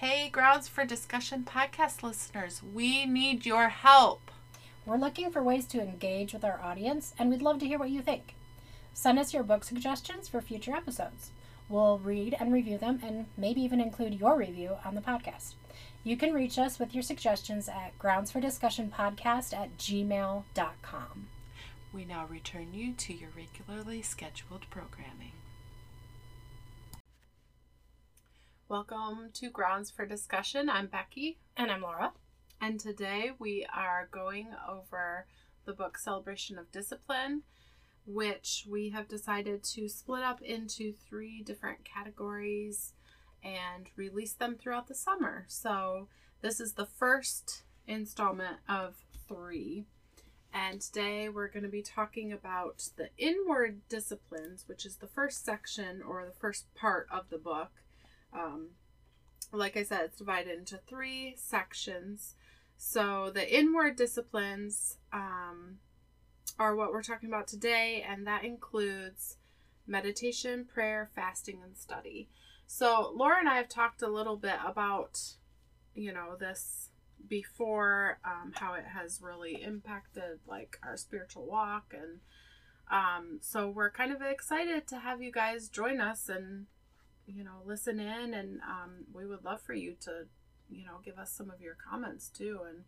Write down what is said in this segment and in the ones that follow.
Hey, Grounds for Discussion podcast listeners, we need your help. We're looking for ways to engage with our audience, and we'd love to hear what you think. Send us your book suggestions for future episodes. We'll read and review them, and maybe even include your review on the podcast. You can reach us with your suggestions at groundsfordiscussionpodcast at gmail.com. We now return you to your regularly scheduled programming. Welcome to Grounds for Discussion. I'm Becky, And I'm Laura. and today we are going over the book Celebration of Discipline, which we have decided to split up into three different categories and release them throughout the summer. So, this is the first installment of three. And today we're going to be talking about the inward disciplines, which is the first section or the first part of the book. Um, like I said, it's divided into three sections. So the inward disciplines um, are what we're talking about today, and that includes meditation, prayer, fasting, and study. So Laura and I have talked a little bit about, you know, this before, um, how it has really impacted like our spiritual walk, and um, so we're kind of excited to have you guys join us and you know listen in, and um, we would love for you to, you know, give us some of your comments too, and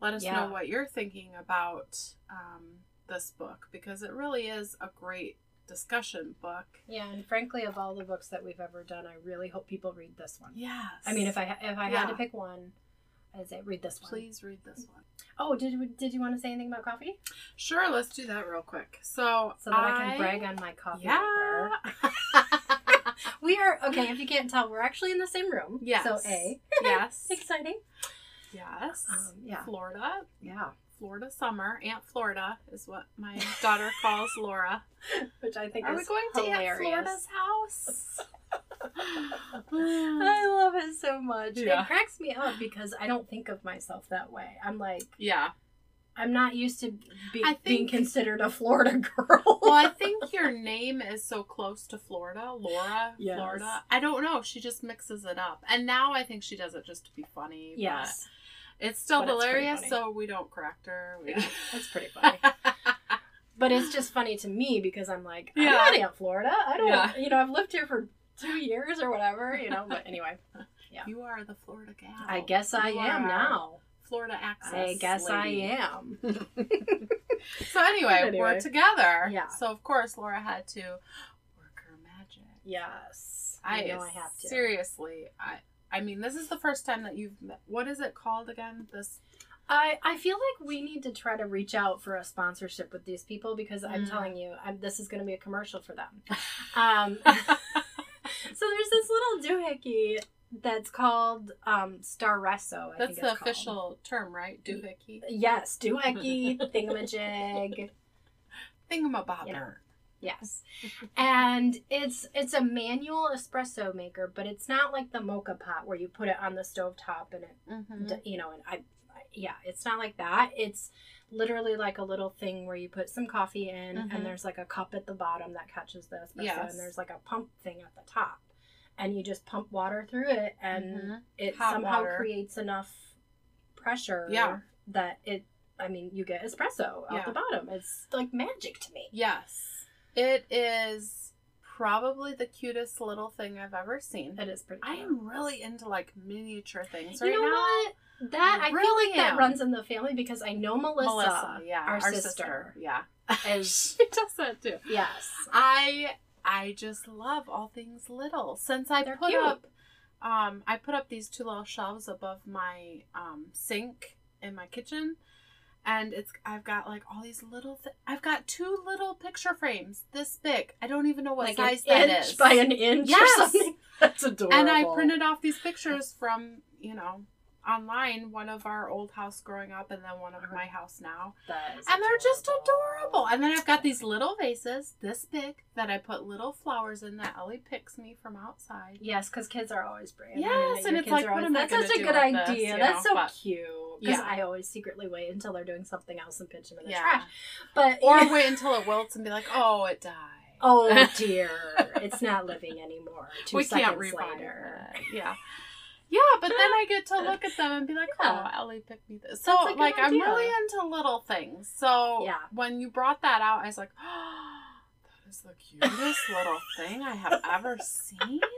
let us Yeah. know what you're thinking about um, this book because it really is a great discussion book. Yeah, and frankly, of all the books that we've ever done, I really hope people read this one. Yes. I mean, if I if I had to pick one, I'd say read this one. please read this one. Oh, did you did you want to say anything about coffee? Sure, let's do that real quick. So, So that I, can brag on my coffee Yeah. We are okay. If you can't tell, we're actually in the same room. Yes. So a yes. exciting. Yes. Um, yeah. Florida. Yeah. Florida summer. Aunt Florida is what my daughter calls Laura. Which I think Are is we going to Aunt hilarious. Florida's house? I love it so much. Yeah. It cracks me up because I don't think of myself that way. I'm like, yeah. I'm not used to be, I being considered a Florida girl. Well, I think your name is so close to Florida, Laura, Yes. Florida. I don't know. She just mixes it up. And now I think she does it just to be funny. yes, It's still But hilarious, funny. so we don't correct her. We- Yeah, that's pretty funny. but it's just funny to me because I'm like, I'm Yeah. not Aunt Florida. I don't, Yeah. you know, I've lived here for two years or whatever, you know. But anyway, Yeah. You are the Florida gal. I guess I You am are now. Florida access. I guess lady. I am. So anyway, Anyway. we're together. Yeah. So of course Laura had to work her magic. Yes, I, I know I have to. Seriously, I I mean this is the first time that you've met. What is it called again? This I, I feel like we need to try to reach out for a sponsorship with these people because I'm Mm. telling you, I'm, this is going to be a commercial for them. Um, so there's this little doohickey that's called um, Staresso. I that's the it's called. official term, right? Doohickey. Yes, doohickey thingamajig. Thingamabobber. You know. Yes, and it's it's a manual espresso maker, but it's not like the moka pot where you put it on the stove top and it Mhm. you know, and I, I- yeah, it's not like that. It's literally like a little thing where you put some coffee in, Mhm. and there's like a cup at the bottom that catches the espresso, Yes. and there's like a pump thing at the top, and you just pump water through it, and Mhm. it Hot somehow water. creates enough pressure, Yeah. that it. I mean, you get espresso Yeah. out the bottom. It's like magic to me. Yes. It is probably the cutest little thing I've ever seen. It is pretty. I am really into like miniature things You right know now. what? That I I, really feel like that runs in the family because I know Melissa, Melissa, yeah, our, sister, yeah, is she does that too. yes. I I just love all things little. Since I They're put cute. up, um, I put up these two little shelves above my um sink in my kitchen, and it's I've got like all these little. Th- I've got two little picture frames this big. I don't even know what like size an that inch is. by an inch Yes. or something. That's adorable. and I printed off these pictures from you know online, one of our old house growing up, and then one of my house now. And they're just adorable. And then I've got these little vases, this big, that I put little flowers in that Ellie picks me from outside. Yes, because kids are always brave. Yes, your and it's like, are what That's such a good with this, idea. you That's know, so but- cute. Because Yeah. I always secretly wait until they're doing something else and pitch them in the Yeah. trash. But Or wait until it wilts and be like, oh, it died. oh dear, it's not living anymore. Two we seconds later. it. Yeah. Yeah, but then I get to look at them and be like, oh, Yeah. "Oh, Ellie picked me this." So, That's a good like, I'm really into little things. So, Yeah. when you brought that out, I was like, oh, "That is the cutest little thing I have ever seen."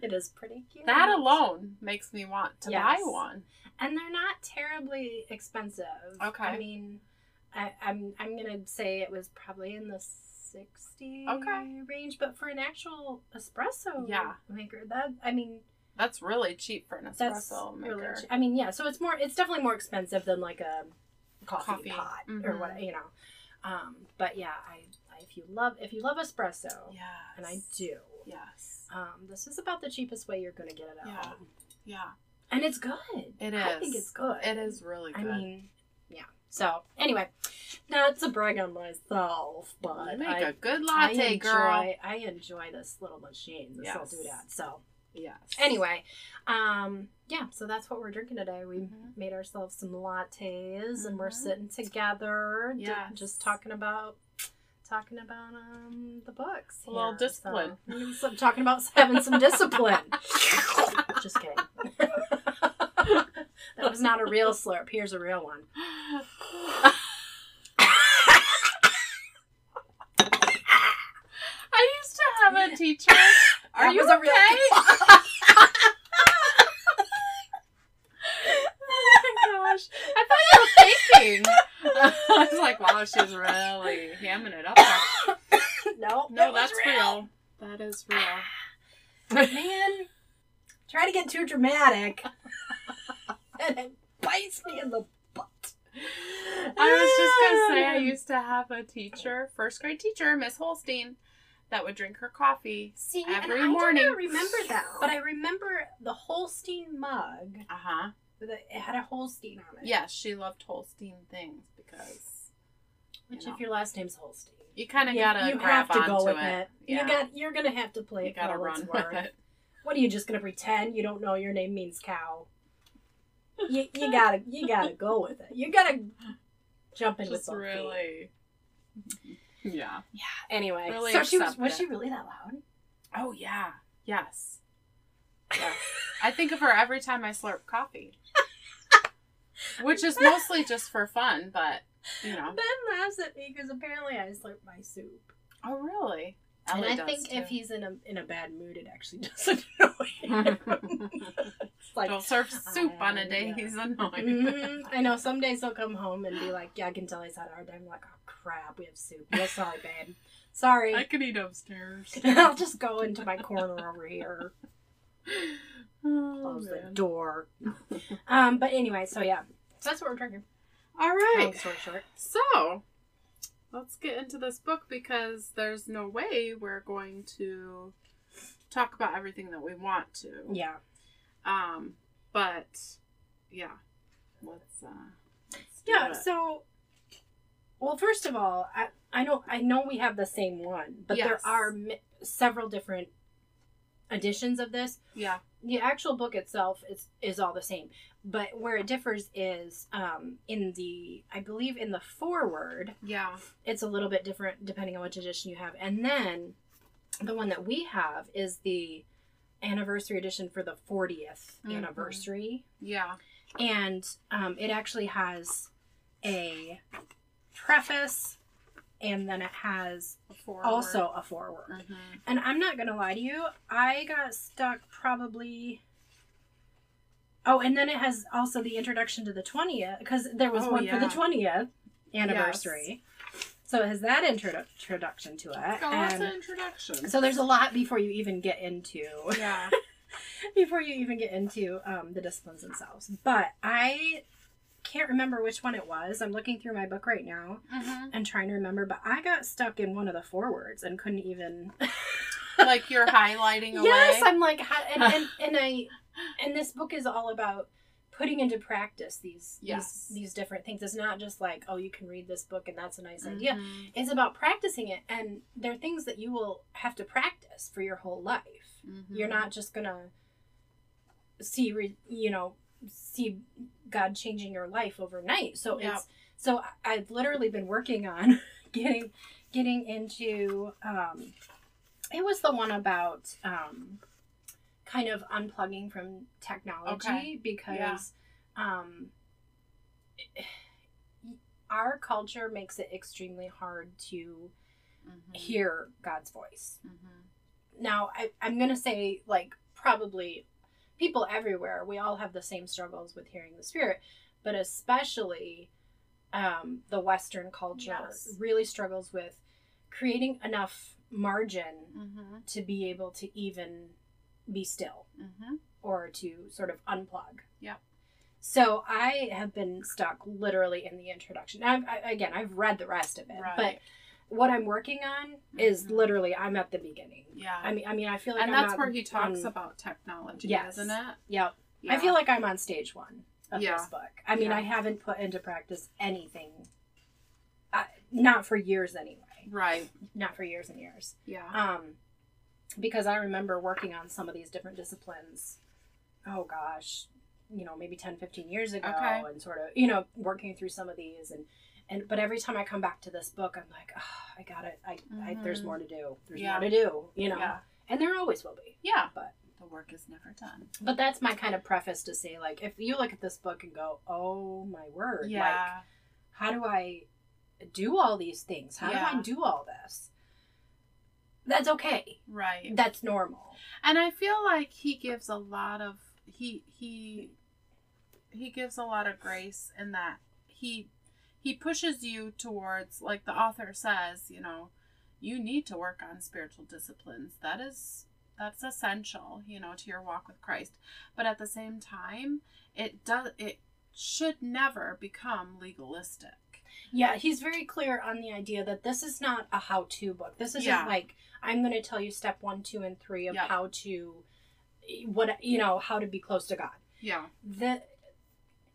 It is pretty cute. That alone makes me want to buy one. and they're not terribly expensive. Okay. I mean, I, I'm I'm gonna say it was probably in the sixty Okay. range, but for an actual espresso Yeah. maker, that I mean That's really cheap for an that's espresso maker. really. I mean, yeah. So it's more. It's definitely more expensive than like a coffee, Coffee. pot or Mhm. what you know. Um, but yeah, I, I if you love if you love espresso, yeah, and I do. Yes. Um, this is about the cheapest way you're gonna get it at Yeah. home, Yeah. and it's good. It is. I think it's good. It is really good. I mean, yeah. So anyway, not to brag on myself, but you make I, a good I latte, enjoy girl. I enjoy this little machine. This will Yes. do that. So Yes. anyway, um, yeah. So that's what we're drinking today. We Mhm. made ourselves some lattes, and we're Mhm. sitting together, d- just talking about. Talking about um the books, A little discipline. So talking about having some discipline. Just kidding. that was not a real slurp. Here's a real one. I used to have a teacher. Are That you real- okay? oh my gosh! I thought you were faking. I was like, wow, she's really hamming it up. no, No, that's real. That is real. Man, try to get too dramatic, and it bites me in the butt. I was just gonna say I ah. used to have a teacher, first grade teacher, Miss Holstein, that would drink her coffee. See, every and I morning. don't remember that, but I remember the Holstein mug. Uh huh. It had a Holstein on it. Yes, she loved Holstein things because Which, you know. if your last name's Holstein, you kind of gotta you have to go with it. it. Yeah. You got. You're gonna have to play You it gotta run with it. What are you just gonna pretend you don't know your name means cow? You, you gotta you gotta go with it. You gotta jump in with Just both feet. Really. Yeah. Anyway, Really so she was was she really that loud? Oh yeah. Yes. Yes. I think of her every time I slurp coffee. Which is mostly just for fun, but you know. Ben laughs at me because apparently I slurp my soup, Oh really? and I think if he's in a in a bad mood, it actually doesn't annoy him. Like Don't serve soup on a day yeah. he's annoyed. Mhm. I know some days he'll come home and be like, "Yeah, I can tell he's had a hard day." I'm like, "Oh crap, we have soup." Yeah, sorry, babe. Sorry. I can eat upstairs. I'll just go into my corner over here. Oh, Close the door. Um, but anyway, so yeah, so that's what we're drinking. All right. Long story short. So, let's get into this book because there's no way we're going to talk about everything that we want to. Yeah. Um, but yeah, let's uh, let's Yeah. So, well, first of all, I I know I know we have the same one, but Yes. there are mi- several different editions of this. yeah, The actual book itself is is all the same, but where it differs is um, in the I believe in the foreword, yeah, it's a little bit different depending on which edition you have, and then the one that we have is the anniversary edition for the 40th Mhm. anniversary yeah. and um, it actually has a preface and then it has Forward. also a foreword Mhm. and i'm not gonna lie to you i got stuck probably oh and then it has also the introduction to the 20th because there was Oh, one for the 20th anniversary so it has that introdu- introduction to it of and introductions. so there's a lot before you even get into yeah, before you even get into um, the disciplines themselves. But I can't remember which one it was. I'm looking through my book right now Mhm. and trying to remember, but I got stuck in one of the forewords and couldn't even. like you're highlighting away. yes, I'm like, and, and and I, and this book is all about putting into practice these Yes. these these different things. It's not just like, oh, you can read this book and that's a nice idea. Mhm. It's about practicing it, and there are things that you will have to practice for your whole life. Mhm. You're not just gonna see, re, you know, see God changing your life overnight. So it's so I've literally been working on getting getting into. Um, it was the one about um, kind of unplugging from technology Okay. because um, our culture makes it extremely hard to Mhm. hear God's voice. Mhm. Now, I, I'm going to say, like, probably people everywhere, we all have the same struggles with hearing the Spirit, but especially um, the Western culture Yes. really struggles with creating enough margin Mhm. to be able to even be still Mhm. or to sort of unplug. Yeah. So I have been stuck literally in the introduction. I've, I, again, I've read the rest of it, Right. but what I'm working on is Mhm. literally I'm at the beginning. yeah. I mean, I mean, I feel like and I'm that's where he talks on- about technology, Yes. isn't it? Yep. Yeah. I feel like I'm on stage one of Yeah. this book. I mean, Yeah. I haven't put into practice anything, uh, not for years anyway. right. Not for years and years. Yeah. Um, because I remember working on some of these different disciplines. Oh gosh, you know, maybe 10, 15 years ago, Okay. and sort of, you know, working through some of these and. And, but every time I come back to this book, I'm like, oh, I got it. I, I, there's Mhm. more to do. There's Yeah. more to do. You know, Yeah. and there always will be. Yeah. But- the work is never done. But that's my kind of preface to say, like, if you look at this book and go, "Oh my word!" Like, Yeah. how do I do all these things? How do I do all this? That's okay. right. That's normal. And I feel like he gives a lot of he he he gives a lot of grace in that he he pushes you towards like the author says, you know, you need to work on spiritual disciplines. That is that's essential, you know, to your walk with Christ. But at the same time, it does it should never become legalistic. Yeah, he's very clear on the idea that this is not a how-to book. This isn't Yeah. like I'm going to tell you step one, two, and three of Yeah. how to, what you know, how to be close to God. Yeah. That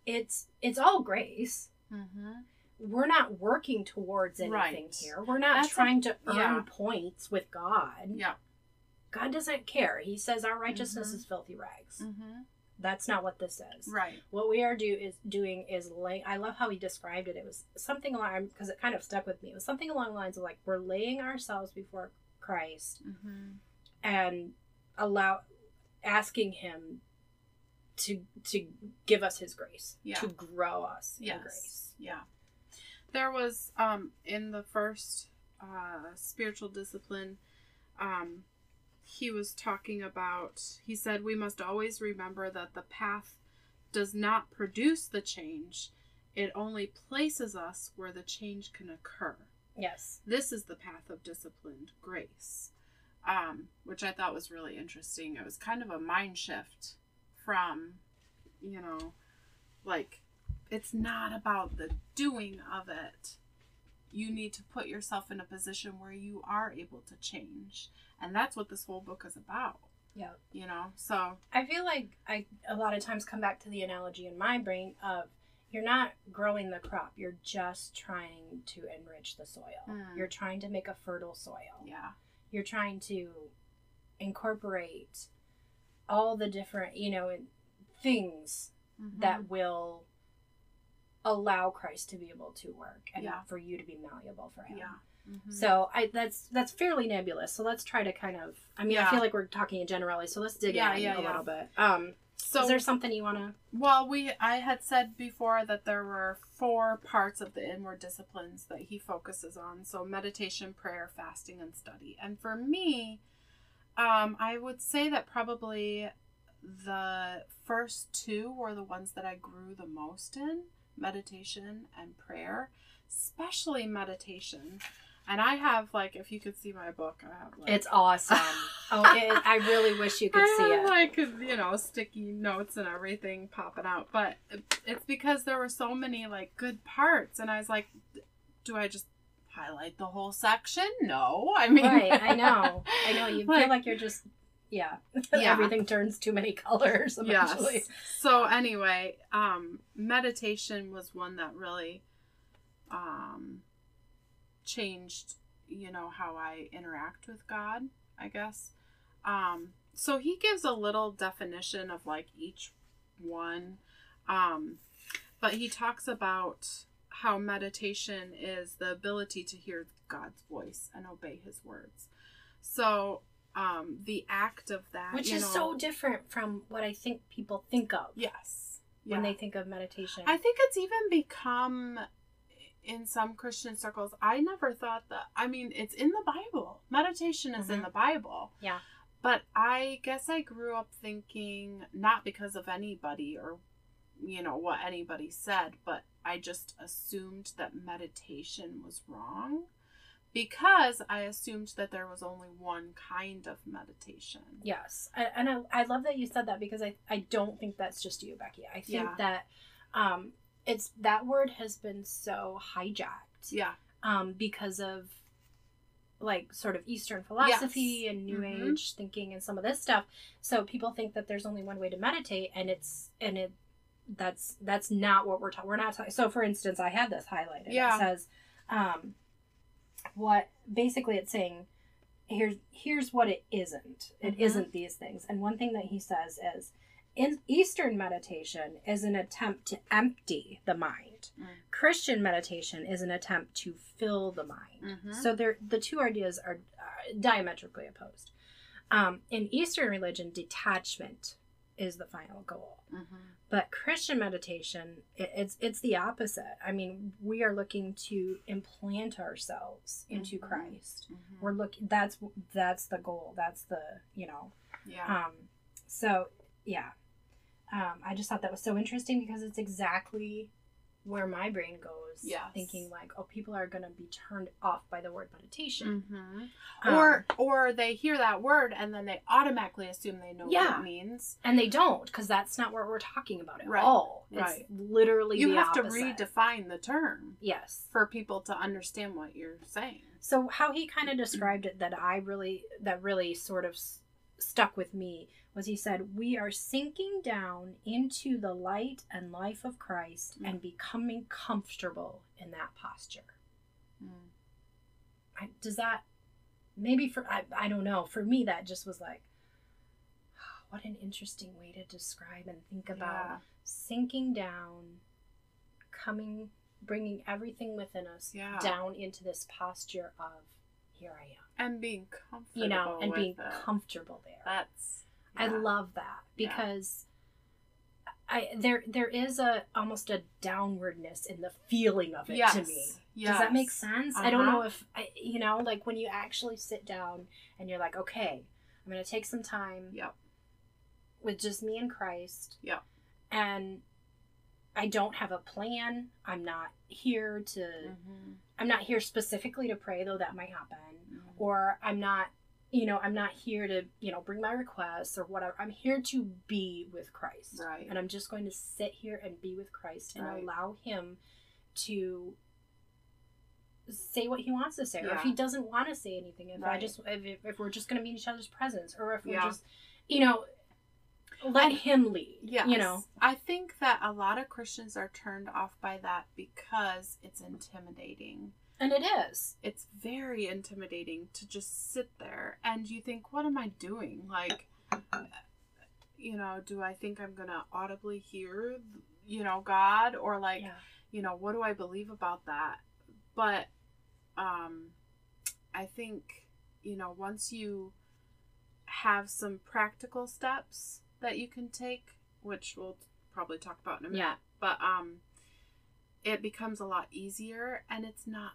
it's it's all grace. Mm-hmm. We're not working towards anything Right. here. We're not That's a- trying to earn yeah. points with God. Yeah. God doesn't care. He says our righteousness Mhm. is filthy rags. Mm-hmm. That's not what this is. Right. What we are do is doing is lay. I love how he described it. It was something along because it kind of stuck with me. It was something along the lines of like we're laying ourselves before Christ Mm-hmm. and allow asking Him to to give us His grace Yeah. to grow us in grace. Yeah. There was um in the first uh spiritual discipline um he was talking about he said we must always remember that the path does not produce the change. It only places us where the change can occur. Yes. This is the path of disciplined grace. Um, which I thought was really interesting. It was kind of a mind shift from, you know, like it's not about the doing of it. You need to put yourself in a position where you are able to change. And that's what this whole book is about, Yeah. you know? So, I feel like I a lot of times come back to the analogy in my brain of you're not growing the crop, you're just trying to enrich the soil. Mm. You're trying to make a fertile soil. yeah. You're trying to incorporate all the different, you know, things Mhm. that will allow Christ to be able to work and Yeah. for you to be malleable for him. Yeah. Mhm. So I that's that's fairly nebulous. So let's try to kind of I mean I feel like we're talking in generally, so let's dig Yeah, in yeah, a yeah. little bit. Um so is there something you wanna Well, we I had said before that there were four parts of the inward disciplines that he focuses on. So meditation, prayer, fasting, and study. And for me, um, I would say that probably the first two were the ones that I grew the most in meditation and prayer, especially meditation. And I have like, if you could see my book, I have like It's awesome. oh, it, I really wish you could I see have, it. like you know sticky notes and everything popping out, but it's because there were so many like good parts, and I was like, do I just highlight the whole section? No, I mean, right, I know. I know. You Like- feel like you're just yeah. Yeah. Everything turns too many colors eventually. yes. So anyway, um, meditation was one that really um, changed, you know, how I interact with God. I guess. Um, so he gives a little definition of like each one, um, but he talks about how meditation is the ability to hear God's voice and obey His words. So um the act of that Which is know- so different from what I think people think of yes when Yeah. they think of meditation. I think it's even become in some Christian circles. I never thought that. I mean, it's in the Bible. Meditation is in Mhm. the Bible. Yeah. But I guess I grew up thinking not because of anybody or you know what anybody said, but I just assumed that meditation was wrong because I assumed that there was only one kind of meditation. Yes, I, and I, I love that you said that because I, I don't think that's just you, Becky. I think Yeah. that um, it's that word has been so hijacked Yeah. um, because of like sort of Eastern philosophy and New Mhm. Age thinking and some of this stuff. So people think that there's only one way to meditate, and it's and it that's that's not what we're talking. We're not talking. So for instance, I had this highlighted. Yeah. It says, um, what basically it's saying. Here's here's what it isn't. It Mhm. not these things. And one thing that he says is, in Eastern meditation is an attempt to empty the mind. Mm. Christian meditation is an attempt to fill the mind. Mhm. So they're, the two ideas are uh, diametrically opposed. Um, in Eastern religion, detachment is the final goal, Mhm. but Christian meditation it, it's it's the opposite. I mean, we are looking to implant ourselves into Mhm. Christ. Mhm. We're looking. That's that's the goal. That's the you know. Yeah. Um, so yeah, um, I just thought that was so interesting because it's exactly where my brain goes. Yes. Thinking like, oh, people are gonna be turned off by the word meditation. hmm Um, or or they hear that word and then they automatically assume they know Yeah. what it means. and they don't because that's not what we're talking about at Right, all. right. It's literally You have to redefine the term Yes. for people to understand what you're saying. So how he kind of described it that I really that really sort of s- stuck with me was he said we are sinking down into the light and life of Christ mm. and becoming comfortable in that posture. Mm. I, does that maybe for I, I don't know for me that just was like what an interesting way to describe and think about Yeah. sinking down coming bringing everything within us Yeah. down into this posture of here i am and being comfortable you know and being it. comfortable there That's i love that Yeah. because i there there is a almost a downwardness in the feeling of it yes. to me Yes. does that make sense? I don't Uh-huh. know if I, you know, like when you actually sit down and you're like, okay, I'm gonna take some time Yep. with just me and Christ. Yep. And I don't have a plan. I'm not here to. Mhm. I'm not here specifically to pray, though that might happen. Mhm. Or I'm not. You know, I'm not here to, you know, bring my requests or whatever. I'm here to be with Christ. Right. And I'm just going to sit here and be with Christ and Right. allow Him to say what he wants to say, or if he doesn't want to say anything. If I just, if, if, we're just going to be in each other's presence, or if we're Yeah. just, you know, let him lead. yeah You know, I think that a lot of Christians are turned off by that because it's intimidating. And it is. It's very intimidating to just sit there and you think, what am I doing? Like, you know, do I think I'm going to audibly hear, you know, God? Or like, yeah. you know, what do I believe about that? But um I think, you know, once you have some practical steps that you can take, which we'll probably talk about in a minute, Yeah. but um it becomes a lot easier and it's not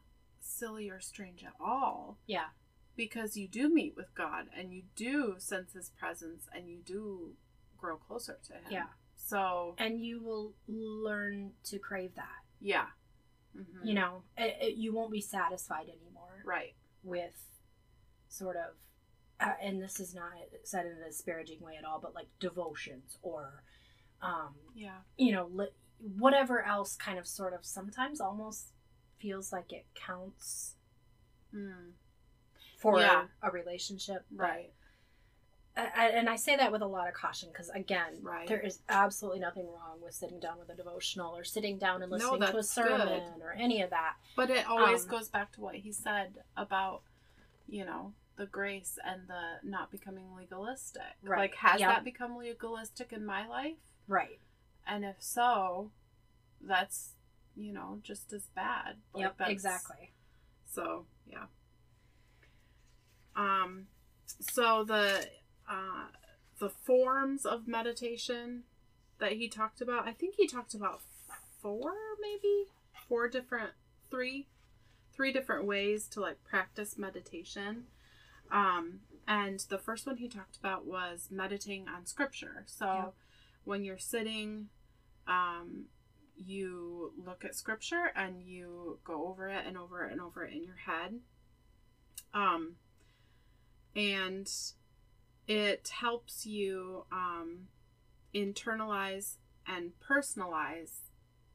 silly or strange at all Yeah. because you do meet with God and you do sense his presence and you do grow closer to him. Yeah. So, And you will learn to crave that. yeah. Mhm. You know, it, it- you won't be satisfied anymore Right. with sort of, uh, and this is not said in a disparaging way at all, but like devotions or, um, Yeah. you know, li- whatever else kind of sort of sometimes almost feels like it counts Mm. for Yeah. a relationship. Right. I, and I say that with a lot of caution because, again, Right. there is absolutely nothing wrong with sitting down with a devotional or sitting down and No, listening to a sermon or any of that. But it always Um, goes back to what he said about, you know, the grace and the not becoming legalistic. Right. Like, has Yep. that become legalistic in my life? Right. And if so, that's, you know, just as bad. Like, yep. that's- Exactly. So, yeah. Um, so the uh, the forms of meditation that he talked about, I think he talked about four, maybe four different, three, three different ways to like practice meditation. Um, and the first one he talked about was meditating on scripture. So when you're sitting, um, you look at scripture and you go over it and over it and over it in your head. Um, and it helps you um, internalize and personalize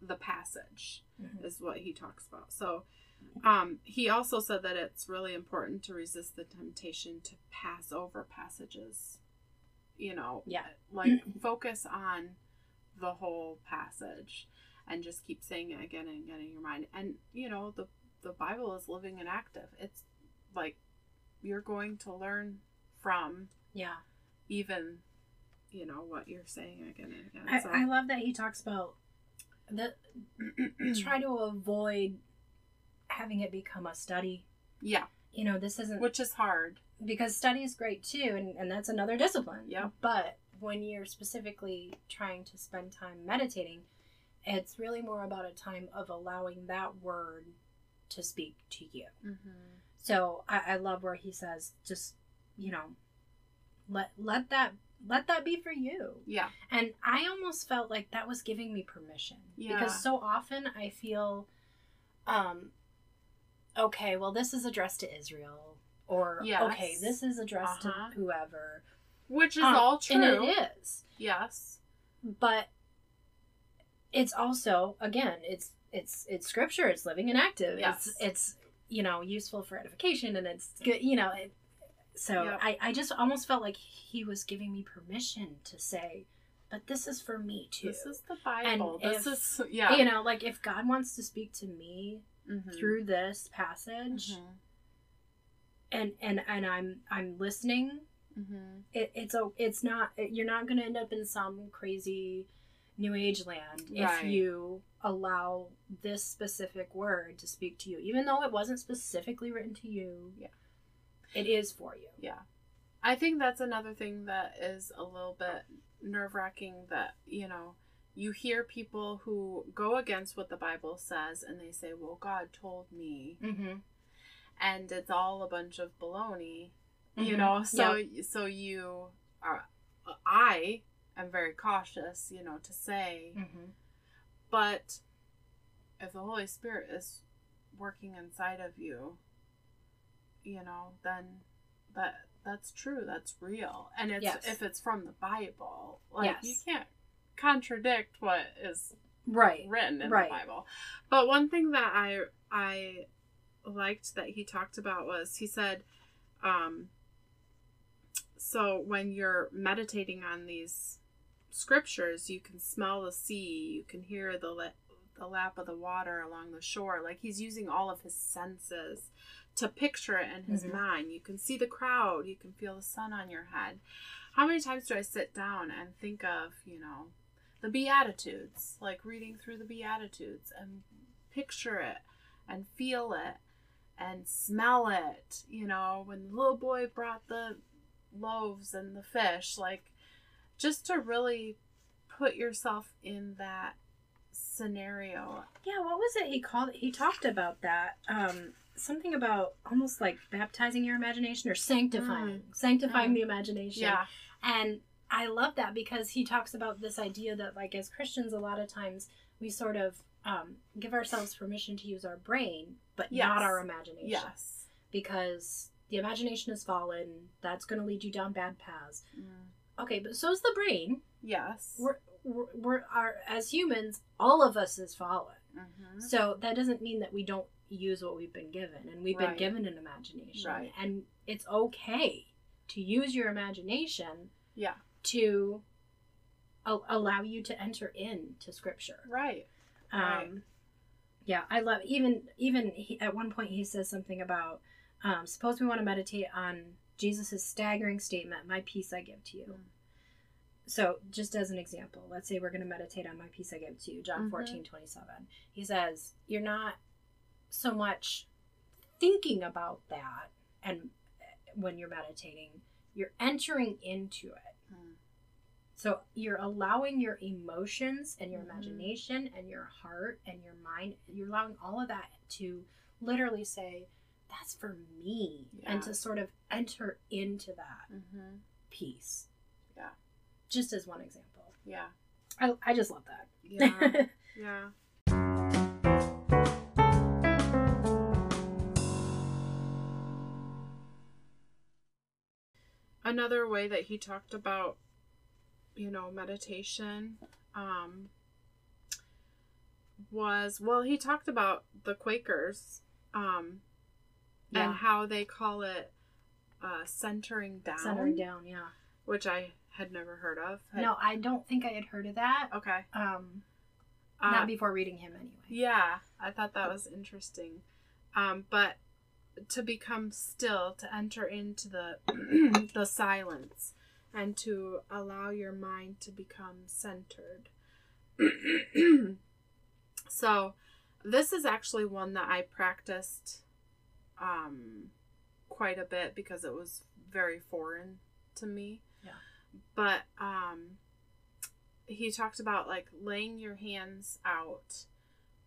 the passage Mhm. is what he talks about so um, he also said that it's really important to resist the temptation to pass over passages you know Yeah. like focus on the whole passage and just keep saying it again and again in your mind and you know the the bible is living and active it's like you're going to learn from Yeah. even you know what you're saying again and again I, so I love that he talks about the try to avoid having it become a study. yeah You know, this isn't which is hard because study is great too, and, and that's another discipline. Yeah. But when you're specifically trying to spend time meditating, it's really more about a time of allowing that word to speak to you. mm-hmm. So I, I love where he says, just you know, let let that let that be for you. yeah And I almost felt like that was giving me permission. Yeah. Because so often I feel um okay, well this is addressed to Israel or Yes. okay, this is addressed Uh-huh. to whoever. which is Um, all true And it is. yes But it's also again, it's it's it's scripture, it's living and active. Yes. It's it's you know, useful for edification and it's good, you know, it, so Yep. I, I just almost felt like he was giving me permission to say, but this is for me too. this is the bible And this if- is yeah you know like if god wants to speak to me Mhm. through this passage Mhm. and and and i'm i'm listening Mhm. it, it's a it's not you're not going to end up in some crazy new age land if you allow this specific word to speak to you even though it wasn't specifically written to you Yeah. it is for you Yeah. I think that's another thing that is a little bit nerve wracking that, you know, you hear people who go against what the Bible says and they say, well, God told me. mm-hmm. And it's all a bunch of baloney, you Mhm. know? So, so you are, I am very cautious, you know, to say, mm-hmm. but if the Holy Spirit is working inside of you, you know, then that that's true. That's real. And it's Yes. if it's from the Bible, like you can't contradict what is right written in Right. the Bible. But one thing that I I liked that he talked about was he said, um, so when you're meditating on these scriptures, you can smell the sea, you can hear the la- the lap of the water along the shore. Like he's using all of his senses to picture it in his Mhm. mind. You can see the crowd, you can feel the sun on your head. How many times do I sit down and think of, you know, the Beatitudes, like reading through the Beatitudes and picture it and feel it and smell it. You know, when the little boy brought the loaves and the fish, like just to really put yourself in that scenario. Yeah, what was it he called it? He talked about that. Um, something about almost like baptizing your imagination or sanctifying, sanctifying Mm. the imagination. Yeah. And I love that because he talks about this idea that, like, as Christians, a lot of times we sort of um, give ourselves permission to use our brain, but Yes. not our imagination. Yes. Because the imagination is fallen. That's going to lead you down bad paths. Mm. Okay, but so is the brain. Yes. We're, we're, we're are, as humans, all of us is fallen. Mhm. So that doesn't mean that we don't use what we've been given, and we've been given an imagination, Right. and it's okay to use your imagination Yeah. to a- allow you to enter into Scripture. Right. Um, Right. Yeah, I love even even he, at one point he says something about um, suppose we want to meditate on Jesus' staggering statement, "My peace I give to you." Mm. So, just as an example, let's say we're going to meditate on "My peace I give to you," John Mhm. fourteen twenty seven. He says, "You're not so much thinking about that, and when you're meditating, you're entering into it. Mm. So you're allowing your emotions and your Mhm. imagination and your heart and your mind, you're allowing all of that to literally say, that's for me. And to sort of enter into that Mm-hmm. peace. Yeah. Just as one example. Yeah. I, I just love that. Yeah. yeah. Another way that he talked about, you know, meditation, um, was well, he talked about the Quakers, um, Yeah. and how they call it uh, centering down, Centering down, yeah. which I had never heard of. Had- No, I don't think I had heard of that. Okay. Um, Uh, not before reading him anyway. Yeah, I thought that was interesting. Um, but to become still, to enter into the the silence, and to allow your mind to become centered. so, this is actually one that I practiced um, quite a bit because it was very foreign to me. Yeah. But um, he talked about like laying your hands out,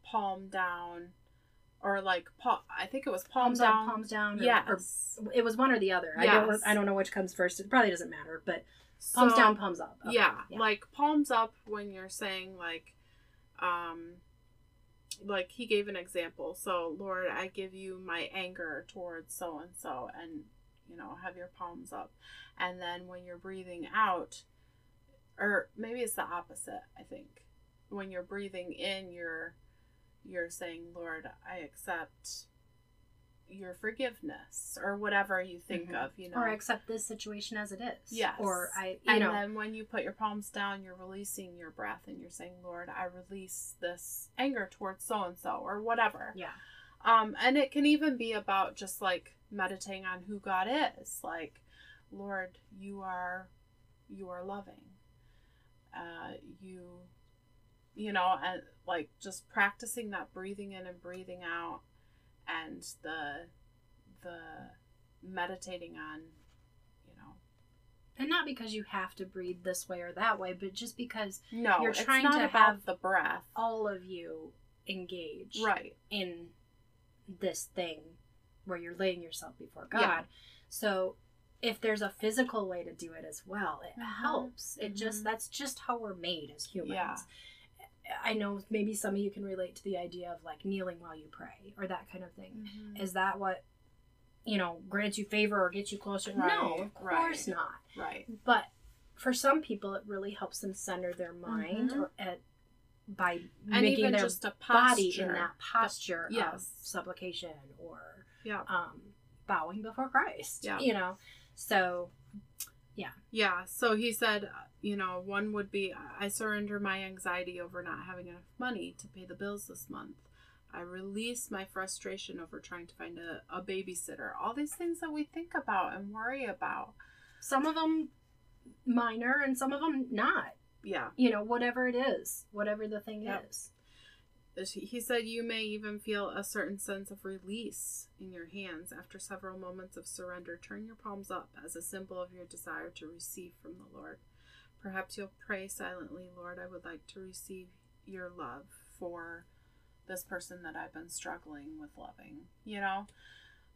palm down, or like palm. I think it was palm Palms down. up, palms down. Or, or it was one or the other. I don't. I don't know which comes first. It probably doesn't matter. But palms So- down, palms up. Okay, yeah, like palms up when you're saying like, um, like he gave an example. So Lord, I give you my anger towards so and so, and you know have your palms up, and then when you're breathing out, or maybe it's the opposite. I think when you're breathing in, you're you're saying, Lord, I accept your forgiveness or whatever you think Mhm. of, you know. or accept this situation as it is. Yes. Or I, you and know, then when you put your palms down, you're releasing your breath and you're saying, Lord, I release this anger towards so and so or whatever. yeah, Um, and it can even be about just like meditating on who God is. Like, Lord, you are you are loving. Uh, you you know, and like just practicing that breathing in and breathing out and the the meditating on, you know, and not because you have to breathe this way or that way, but just because no, You're trying to have the breath. all of you engage Right. in this thing where you're laying yourself before God. Yeah. So if there's a physical way to do it as well, it Mhm. helps. It just Mhm. that's just how we're made as humans. Yeah. I know maybe some of you can relate to the idea of like kneeling while you pray or that kind of thing. Mm-hmm. Is that what you know grants you favor or gets you closer? no, of course right. not. Right. But for some people, it really helps them center their mind Mhm. or at, by And making their just a body in that posture of yes. supplication or Yeah. um, bowing before Christ. Yeah. You know, so Yeah. Yeah. So he said, you know, one would be I surrender my anxiety over not having enough money to pay the bills this month. I release my frustration over trying to find a, a babysitter. All these things that we think about and worry about. some of them minor and some of them not. Yeah. You know, whatever it is, whatever the thing Yep. is. He said you may even feel a certain sense of release in your hands after several moments of surrender. Turn your palms up as a symbol of your desire to receive from the Lord. Perhaps you'll pray silently, Lord, I would like to receive your love for this person that I've been struggling with loving. You know,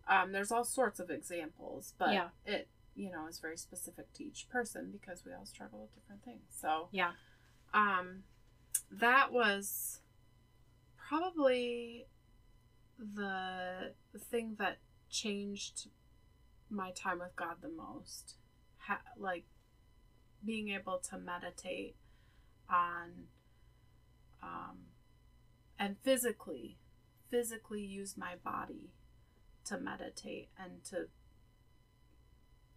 um, there's all sorts of examples, but Yeah. it, you know, is very specific to each person because we all struggle with different things. So, Yeah. um, that was probably the thing that changed my time with God the most. Ha- like being able to meditate on um, and physically physically use my body to meditate and to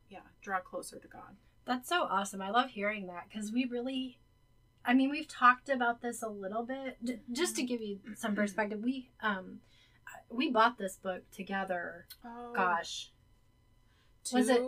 yeah draw closer to god That's so awesome. I love hearing that because we really, I mean, we've talked about this a little bit. Just to give you some perspective, we um, we bought this book together. oh Gosh, two, was it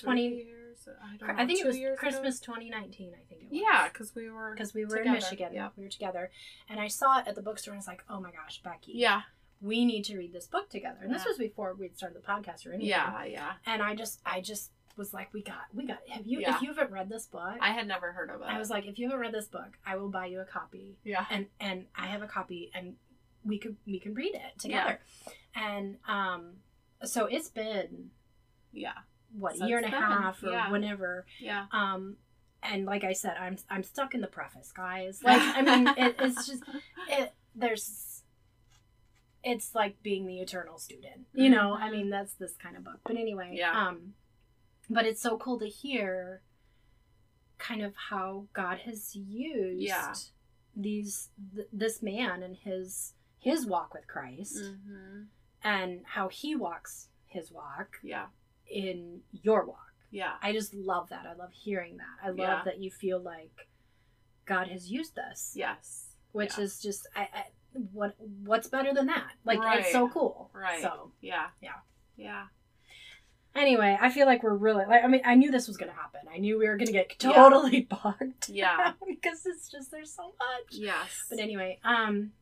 20 years i don't know I think it was ago? Christmas 2019. I think it was. yeah because we were because we were together. in Michigan. yeah We were together, and I saw it at the bookstore, and I was like, "Oh my gosh, Becky, yeah we need to read this book together." And this was before we'd started the podcast or anything. yeah yeah And I just, I just was like, we got, we got. Have you? Yeah. If you haven't read this book, I had never heard of it. I was like, if you haven't read this book, I will buy you a copy, yeah. and and I have a copy, and we could we can read it together. And um, so it's been Yeah. what So year and a been, half or yeah. whenever. Yeah. Um, and like I said, I'm I'm stuck in the preface, guys. Like I mean, it, it's just it. There's. It's like being the eternal student, you know. I mean, that's this kind of book. But anyway, Yeah. Um, but it's so cool to hear, kind of how God has used Yeah. these th- this man and his his walk with Christ, Mm-hmm. and how he walks his walk Yeah. in your walk. Yeah. I just love that. I love hearing that. I love Yeah. that you feel like God has used this, Yes. which yeah. is just I, I what what's better than that? Like it's so cool. Right. So Yeah. Yeah. Yeah. Anyway, I feel like we're really like I mean I knew this was gonna happen. I knew we were gonna get Yeah. totally bogged Yeah. because it's just there's so much. Yes. But anyway, um,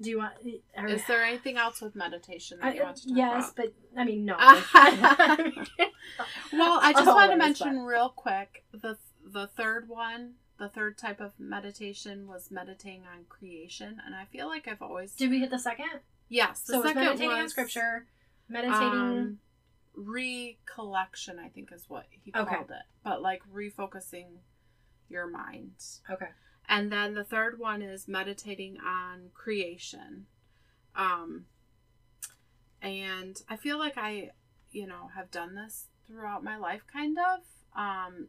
do you want? Are, Is there anything else with meditation that I- you want to talk yes, about? Yes, but I mean no. Well, I just want to mention but- real quick the the third one, the third type of meditation was meditating on creation, and I feel like I've always Did we hit the second? yes. The so second meditating on scripture, meditating. um, recollection. I think is what he Okay. called it, but like refocusing your mind. okay. And then the third one is meditating on creation. Um and I feel like I, you know, have done this throughout my life kind of. Um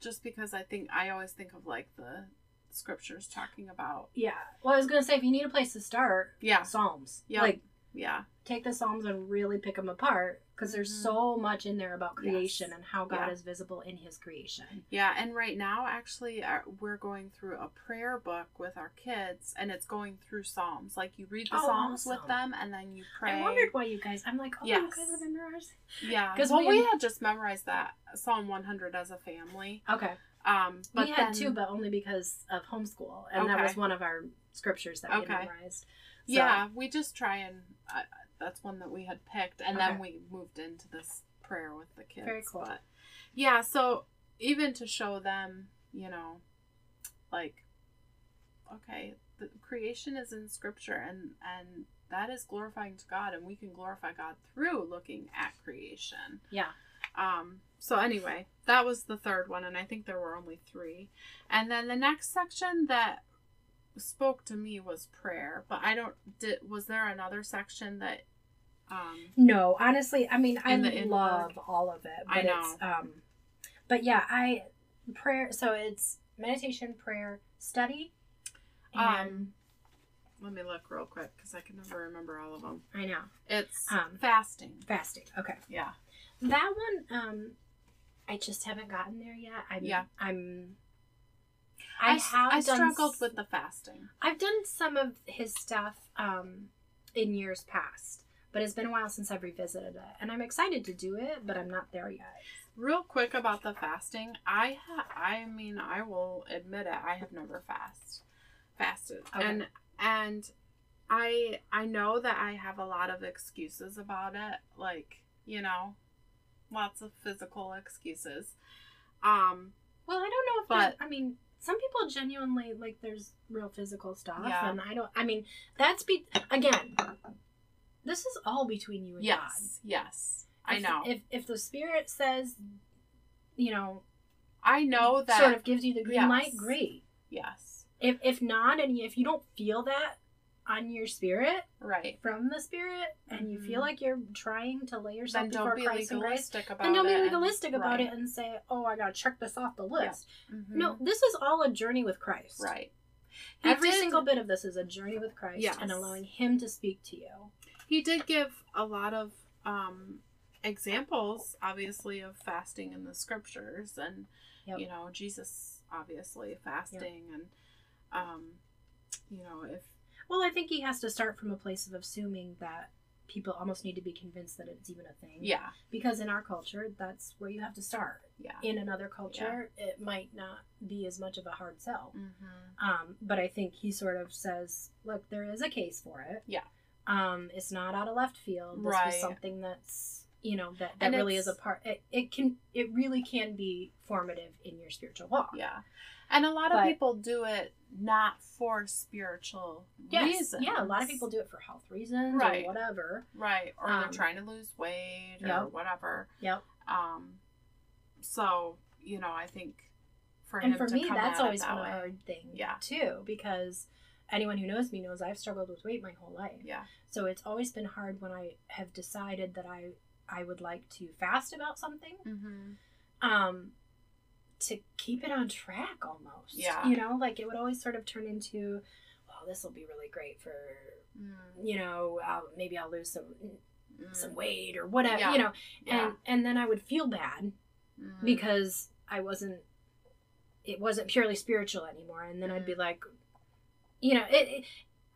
just because I think I always think of like the scriptures talking about Yeah. Well, I was gonna say if you need a place to start, yeah, Psalms. Yeah. Like yeah, take the Psalms and really pick them apart because there's Mhm. so much in there about creation Yes. and how God Yeah. is visible in His creation. yeah. And right now, actually, we're going through a prayer book with our kids, and it's going through Psalms. Like you read the Oh, Psalms with them, and then you pray. I wondered why you guys. I'm like, oh, you Yes. guys have memorized. Yeah, 'Cause well, we, we- had just memorized that Psalm 100 as a family. Okay. Um, but we had then, two, but only because of homeschool, and that was one of our scriptures that we Okay. memorized. So- yeah, we just try and uh, that's one that we had picked, and then we moved into this prayer with the kids. Very cool. But yeah, so even to show them, you know, like, okay, the creation is in Scripture, and and that is glorifying to God, and we can glorify God through looking at creation. Yeah. Um, so anyway, that was the third one, and I think there were only three. And then the next section that spoke to me was prayer, but I don't did was there another section that um No, honestly, I mean, I the inward. love all of it, but I know. it's um, but yeah, I prayer. So it's meditation, prayer, study, and um let me look real quick because I can never remember all of them. I know It's Um, fasting. fasting. Okay, Yeah. that one, um, I just haven't gotten there yet. I'm, Yeah. I'm. I, s- have I done struggled s- with the fasting. I've done some of his stuff um, in years past, but it's been a while since I've revisited it, and I'm excited to do it, but I'm not there yet. Real quick about the fasting, I ha- I mean I will admit it. I have never fast fasted, Okay. and and I I know that I have a lot of excuses about it, like you know, lots of physical excuses. Um, Well, I don't know if But- that, I mean, some people genuinely like there's real physical stuff, Yeah. and I don't. I mean, that's be again. This is all between you and God. yes, yes, I know, If if the spirit says, you know, I know that. sort of gives you the green yes. light, great. yes, If if not, and if you don't feel that on your spirit right. from the spirit, and you feel Mhm. like you're trying to lay yourself Then before Christ and grace, legalistic about then don't be legalistic about right. it and say, "Oh, I gotta check this off the list." Mhm. No, this is all a journey with Christ. right. He Every did- single bit of this is a journey with Christ Yes. and allowing Him to speak to you. He did give a lot of um, examples, obviously, of fasting in the scriptures, and Yep. you know Jesus obviously fasting, and um, you know if Well, I think He has to start from a place of assuming that people almost need to be convinced that it's even a thing. yeah Because in our culture, that's where you have to start. yeah In another culture, it might not be as much of a hard sell. mm-hmm. Um, but I think he sort of says, look, there is a case for it. Yeah. Um, it's not out of left field. This Right. was something that's you know that that And really is a part. It, it can it really can be formative in your spiritual walk. Yeah. And a lot of But- people do it not for spiritual Yes, reasons. yeah. A lot of people do it for health reasons Right. or whatever. Right. Or Um, they're trying to lose weight or Yep. whatever. Yep. Um so, you know, I think for And him for to me, come that's always that a way. hard thing. Yeah. Too, because anyone who knows me knows I've struggled with weight my whole life. Yeah. So it's always been hard when I have decided that I I would like to fast about something. Mm-hmm. um to keep it on track almost Yeah. you know like it would always sort of turn into well this will be really great for you know I'll, maybe i'll lose some some weight or whatever Mm. Yeah. you know Yeah. and and then i would feel bad Mhm. because i wasn't it wasn't purely spiritual anymore and then i'd be Mhm. like you know it, it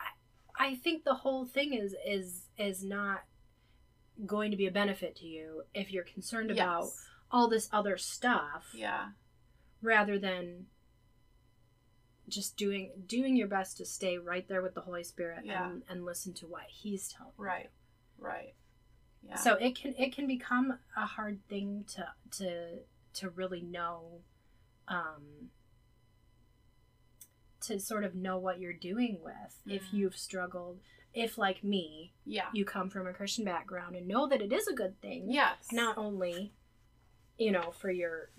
I, I think the whole thing is is is not going to be a benefit to you if you're concerned about Yes. all this other stuff Yeah. Rather than just doing doing your best to stay right there with the Holy Spirit Yeah. and, and listen to what He's telling you. Right. Right. Yeah. So it can it can become a hard thing to to to really know, um, to sort of know what you're doing with if Mhm. you've struggled. If like me, yeah. you come from a Christian background and know that it is a good thing. Yes. not only you know for your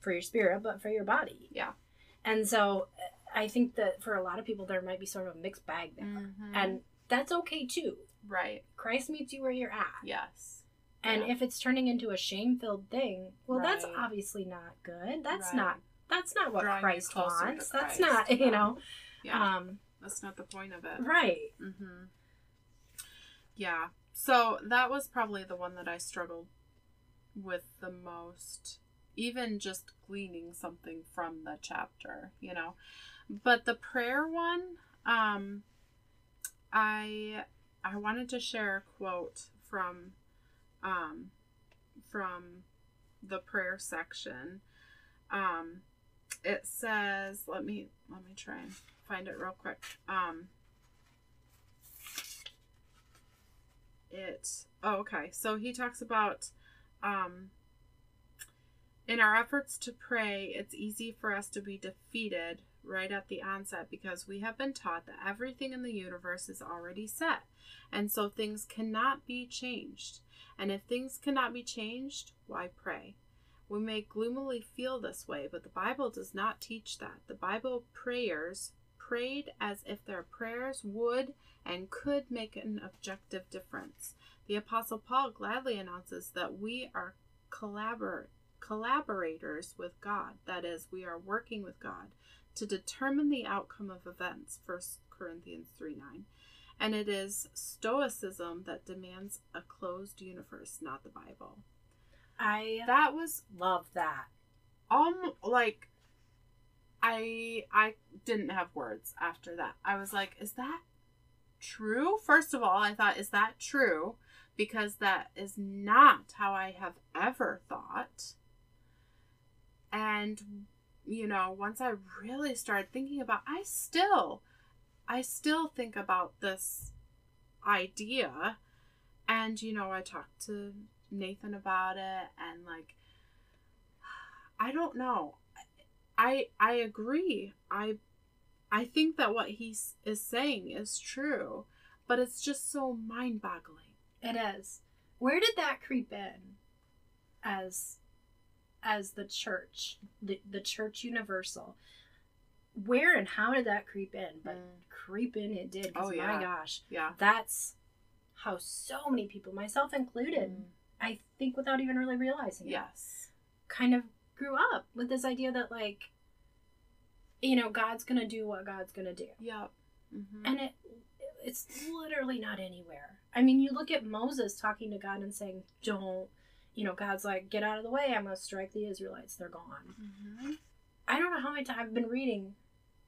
for your spirit but for your body Yeah. and so i think that for a lot of people there might be sort of a mixed bag there Mhm. and that's okay too right. christ meets you where you're at Yes. and yeah. if it's turning into a shame-filled thing well that's obviously not good that's Right. not that's not what Drawing christ wants that's Christ, not you know Yeah. um That's not the point of it. right Mm-hmm. Yeah. So that was probably the one that I struggled with the most, even just gleaning something from the chapter, you know. But the prayer one, um, I I wanted to share a quote from um, from the prayer section. Um, it says, let me let me try and find it real quick. Um, it oh okay so he talks about um in our efforts to pray it's easy for us to be defeated right at the onset because we have been taught that everything in the universe is already set. And so things cannot be changed. And if things cannot be changed why pray? We may gloomily feel this way but the bible does not teach that. The bible prayers prayed as if their prayers would and could make an objective difference. The Apostle Paul gladly announces that we are collabor- collaborators with God, that is, we are working with God to determine the outcome of events, 1 Corinthians 3 9. And it is Stoicism that demands a closed universe, not the Bible. i That was love that um like I I didn't have words after that. I was like, is that true? First of all, I thought, is that true? Because that is not how I have ever thought. And you know, once I really started thinking about I still I still think about this idea and you know, I talked to Nathan about it and like I don't know. I I agree. I I think that what he is saying is true, but it's just so mind-boggling. It is. Where did that creep in as as the church, the, the church universal? Where and how did that creep in? But creep in it did. Oh, yeah. my gosh. Yeah. That's how so many people, myself included, Mm. I think without even really realizing it, Yes. kind of grew up with this idea that like you know, God's gonna do what God's gonna do. Yep. hmm and it it's literally not anywhere i mean you look at moses talking to god and saying don't you know god's like get out of the way i'm going to strike the israelites they're gone hmm i don't know how many times i've been reading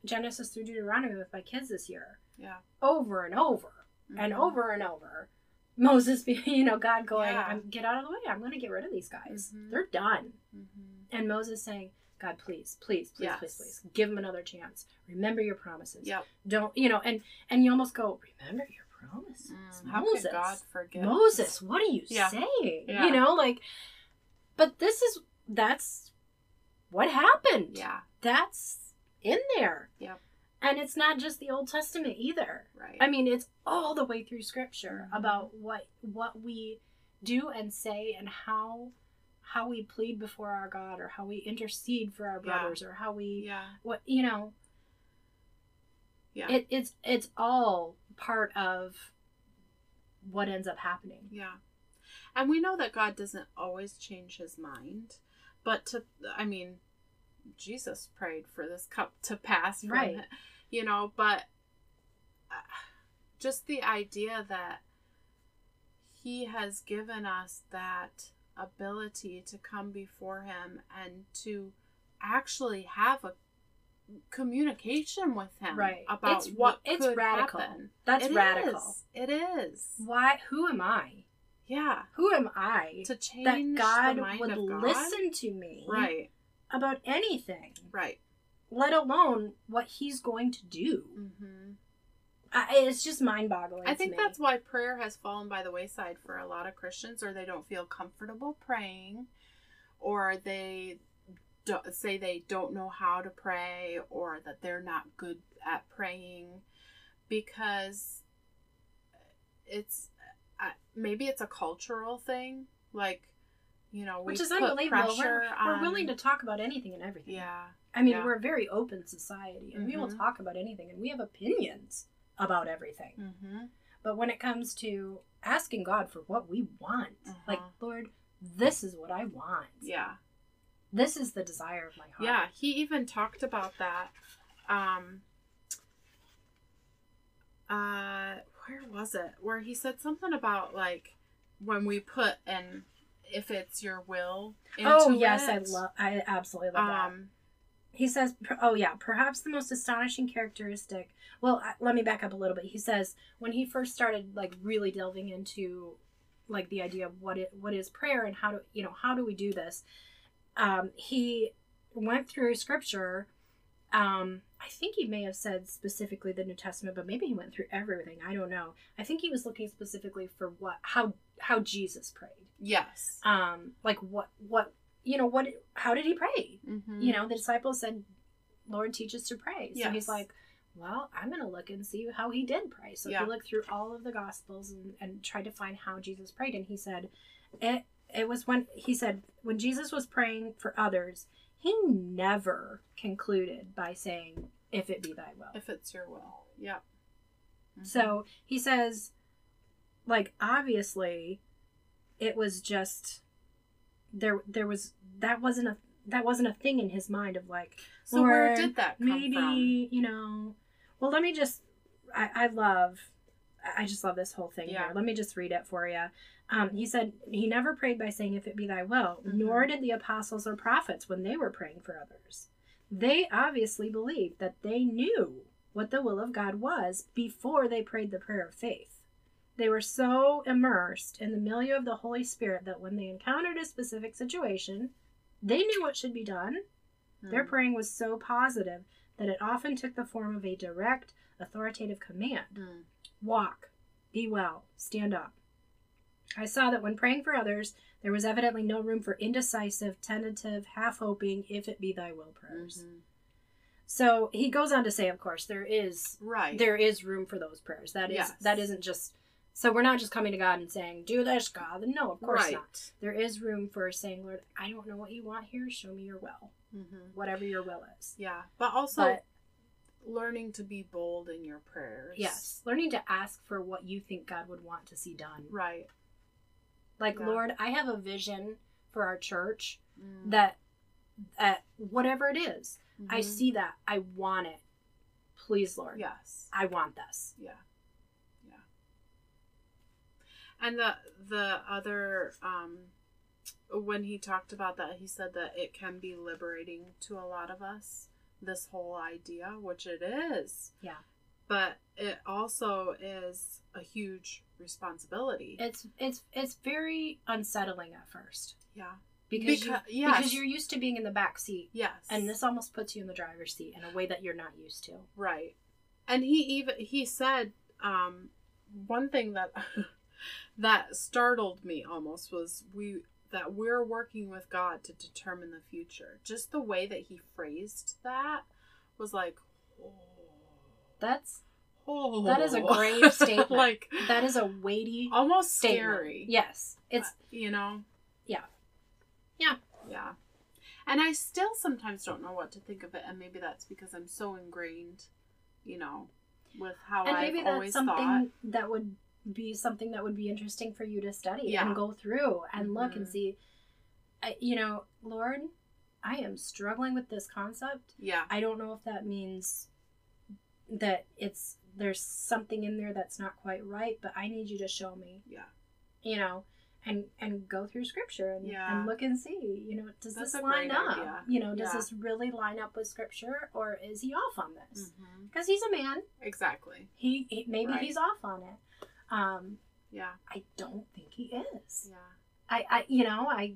genesis through deuteronomy with my kids this year Yeah. over and over and Mhm. over and over moses be you know god going Yeah. I'm, get out of the way i'm going to get rid of these guys Mhm. they're done Mhm. and moses saying god please please please Yes. please please give them another chance remember your promises Yep. don't you know and and you almost go remember your promises. Mm, how Moses. could God forget? Moses, what are you Yeah. saying? Yeah. You know, like, but this is, that's what happened. Yeah, That's in there. Yep. And it's not just the Old Testament either. right. I mean, it's all the way through Scripture Mhm. about what what we do and say and how how we plead before our God or how we intercede for our Yeah. brothers or how we yeah, what you know yeah, it, it's it's all part of what ends up happening. yeah. And we know that God doesn't always change His mind, but to, I mean, Jesus prayed for this cup to pass, from Right. it, You know, but uh, just the idea that He has given us that ability to come before Him and to actually have a communication with Him Right. about It's- what it's could radical. happen. That's It radical. is. It is. Why who am I? Yeah. Who am I To change that God mind would God. listen to me Right. about anything, Right. let alone what he's going to do? hmm I, it's just mind-boggling. I to think that's why prayer has fallen by the wayside for a lot of Christians, or they don't feel comfortable praying, or they say they don't know how to pray, or that they're not good at praying, because it's uh, maybe it's a cultural thing, like you know, which is unbelievable. We're, we're on- willing to talk about anything and everything. yeah, I mean, Yeah. we're a very open society, and we will Mhm. talk about anything, and we have opinions about everything. mm-hmm. But when it comes to asking God for what we want, like Uh-huh. Lord, this is what I want. yeah. This is the desire of my heart. Yeah, he even talked about that. Um, uh, where was it? Where he said something about like when we put and if it's your will. Oh yes, I love. I absolutely love that. Um, He says, "Oh yeah, perhaps the most astonishing characteristic." Well, let me back up a little bit. He says when he first started like really delving into like the idea of what it what is prayer and how do you know how do we do this. Um, he went through scripture. Um, I think he may have said specifically the New Testament, but maybe he went through everything. I don't know. I think he was looking specifically for what how how Jesus prayed. yes. Um, like what what you know what how did he pray? Mm-hmm. you know, the disciples said, Lord, teach us to pray. So Yes. he's like, well, I'm going to look and see how he did pray. So Yeah. he looked through all of the Gospels and, and tried to find how Jesus prayed. And he said, it, it was when, he said, when Jesus was praying for others, he never concluded by saying, if it be thy will. if it's your will. Yeah. Mhm. So he says, like, obviously, it was just there. There was that wasn't a that wasn't a thing in his mind of like so where did that come maybe from? you know. Well, let me just. I, I love. I just love this whole thing Yeah. here. Let me just read it for you. Um, he said he never prayed by saying, "If it be thy will," Mhm. nor did the apostles or prophets when they were praying for others. They obviously believed that they knew what the will of God was before they prayed the prayer of faith. They were so immersed in the milieu of the Holy Spirit that when they encountered a specific situation, they knew what should be done. Their Mm. praying was so positive that it often took the form of a direct, authoritative command Mm. walk, be well, stand up. I saw that when praying for others, there was evidently no room for indecisive, tentative, half hoping, if it be thy will prayers. Mhm. So he goes on to say, of course, there is Right. there is room for those prayers. That is Yes. that isn't just so we're not just coming to God and saying, Do this, God. No, of course right. not. There is room for saying, Lord, I don't know what you want here, show me your will. hmm Whatever your will is. Yeah, but also But learning to be bold in your prayers. yes, learning to ask for what you think God would want to see done. Right. Like, Yeah. Lord, I have a vision for our church Mm. that that whatever it is, I Mhm. see that. I want it. Please, Lord. Yes. I want this. Yeah. Yeah. And the the other um when he talked about that he said that it can be liberating to a lot of us this whole idea, which it is. Yeah. But it also is a huge responsibility. It's it's it's very unsettling at first yeah. because you, yes. because you're used to being in the back seat, Yes. and this almost puts you in the driver's seat in a way that you're not used to. Right. And he even he said um one thing that that startled me almost was we that we're working with God to determine the future. Just the way that he phrased that was like, oh, That's oh. That is a grave statement. like that is a weighty almost statement. scary. Yes, it's Uh, you know. Yeah. Yeah. Yeah. And I still sometimes don't know what to think of it, and maybe that's because I'm so ingrained, you know, with how that's always something thought. that would be something that would be interesting for you to study Yeah. and go through and look and Mhm. see I, you know lord i am struggling with this concept Yeah. i don't know if that means that it's there's something in there that's not quite right but i need you to show me Yeah. you know and and go through scripture and, Yeah. and look and see you know does That's this line up idea. you know does Yeah. this really line up with scripture or is he off on this because he's a man Exactly. he, he maybe Right. he's off on it um Yeah. i don't think he is Yeah. i i you know i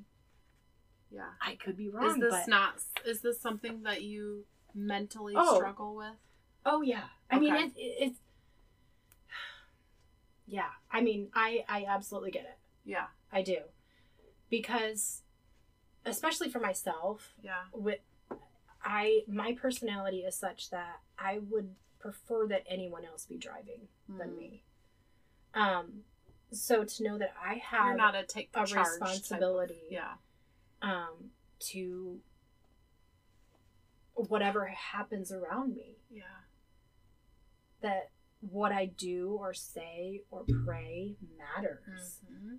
Yeah. i could be wrong Is this but not? Is this something that you mentally Oh. struggle with? oh yeah i mean it, it, it's yeah i mean i i absolutely get it Yeah. i do because especially for myself Yeah. with i my personality is such that i would prefer that anyone else be driving than Mm. me um so to know that i have You're not a take a charge type of- responsibility yeah. um to whatever happens around me Yeah. that what i do or say or pray matters hmm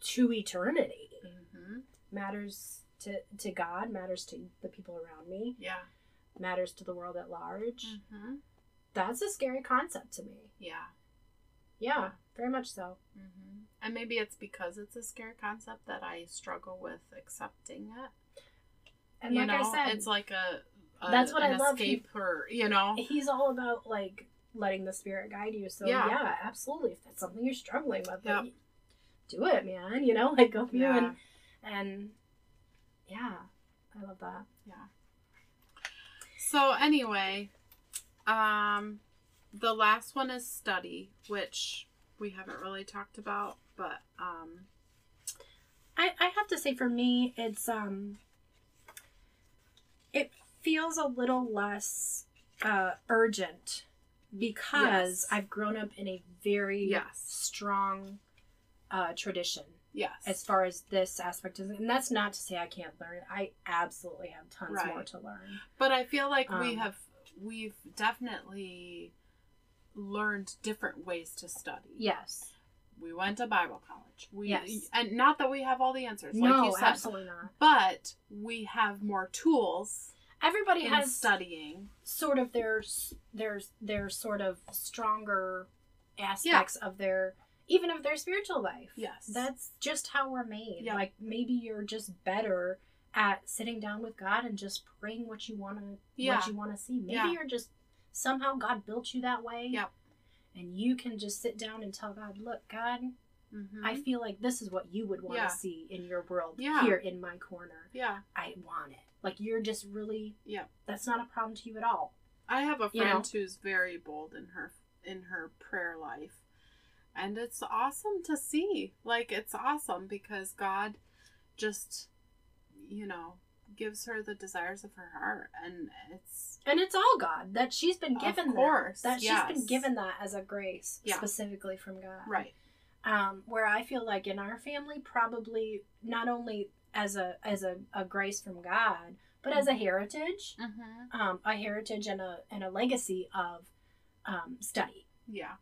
to eternity hmm matters to to god matters to the people around me Yeah. matters to the world at large hmm that's a scary concept to me Yeah. Yeah very much so hmm And maybe it's because it's a scary concept that I struggle with accepting it. and you like know, i said it's like a, a That's what an I love. He- escape or you know, he's all about like letting the spirit guide you so Yeah. yeah, absolutely if that's something you're struggling with Yep. like, do it man you know like go through yeah, and and yeah i love that yeah. So anyway, um, the last one is study, which we haven't really talked about, but um, I, I have to say for me it's um it feels a little less uh urgent because Yes. I've grown up in a very Yes. strong uh tradition yes, as far as this aspect is and that's not to say I can't learn. I absolutely have tons Right. more to learn. But I feel like we Um, have we've definitely learned different ways to study. Yes. We went to Bible college. We Yes. and not that we have all the answers, like no, you said, absolutely not. but we have more tools Everybody has studying. sort of their their their sort of stronger aspects of their even of their spiritual life. Yes. That's just how we're made. Yeah. Like maybe you're just better at sitting down with God and just praying what you want to Yeah. what you want to see. Maybe Yeah. you're just somehow God built you that way. Yep. And you can just sit down and tell God, "Look, God, Mhm. I feel like this is what you would want Yeah. to see in your world Yeah. here in my corner. yeah. I want it." Like you're just really Yeah. That's not a problem to you at all. I have a You friend know? who's very bold in her in her prayer life. And it's awesome to see. Like it's awesome because God just you know, gives her the desires of her heart and it's And it's all God that she's been given that. course, that she's yes. been given that as a grace Yeah. specifically from God. right. Um, where I feel like in our family, probably not only as a as a, a grace from God, but as a heritage, Mhm. um, a heritage and a and a legacy of um, study. Yeah.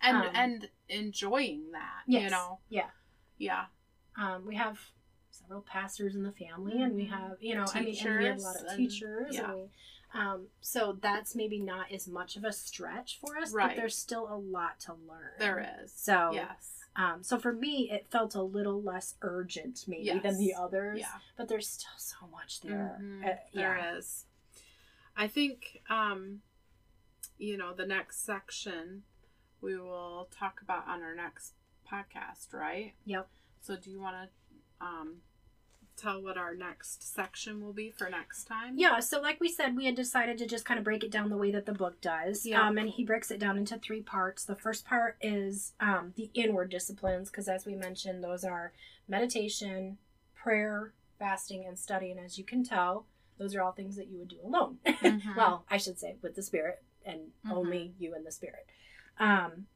And Um, and enjoying that, Yes. you know. Yeah. Yeah. Um, we have several pastors in the family, and we Mhm. have you know I mean and we have a lot of Teachers and- teachers. yeah. We, um, so that's maybe not as much of a stretch for us, but Right. there's still a lot to learn. There is. So Yes. Um, so for me, it felt a little less urgent maybe than the others, Yeah. but there's still so much there. Mhm. Uh, yeah. is. I think, um, you know, the next section we will talk about on our next podcast, right? Yep. So, do you want to um, tell what our next section will be for next time? Yeah, so like we said, we had decided to just kind of break it down the way that the book does. Yeah. Um, and he breaks it down into three parts. The first part is um, the inward disciplines, because as we mentioned, those are meditation, prayer, fasting, and study. And as you can tell, those are all things that you would do alone. Mhm. well, I should say with the spirit and Mhm. only you and the spirit. Um,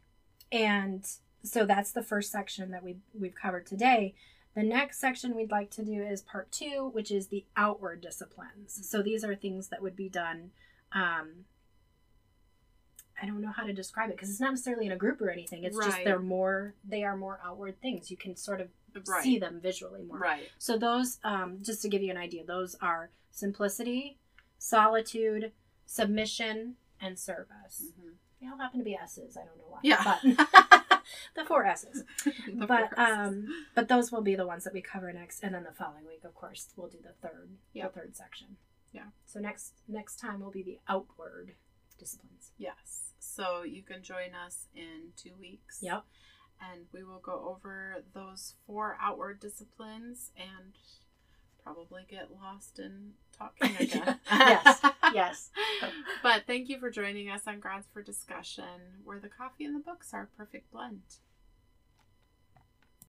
and so that's the first section that we we've covered today. The next section we'd like to do is part two, which is the outward disciplines. So these are things that would be done. Um, I don't know how to describe it because it's not necessarily in a group or anything. It's just they're more they are more outward things. You can sort of right. see them visually more. Right. So those, um, just to give you an idea, those are simplicity, solitude, submission, and service. Mhm. They all happen to be S's. I don't know why. Yeah. But the four S's. The but forces. um, but those will be the ones that we cover next, and then the following week, of course, we'll do the third, Yep. the third section. Yeah. So next next time will be the outward disciplines. Yes. So you can join us in two weeks. Yep. And we will go over those four outward disciplines and probably get lost in talking again. Yes. Yes. But thank you for joining us on Grounds for Discussion, where the coffee and the books are a perfect blend.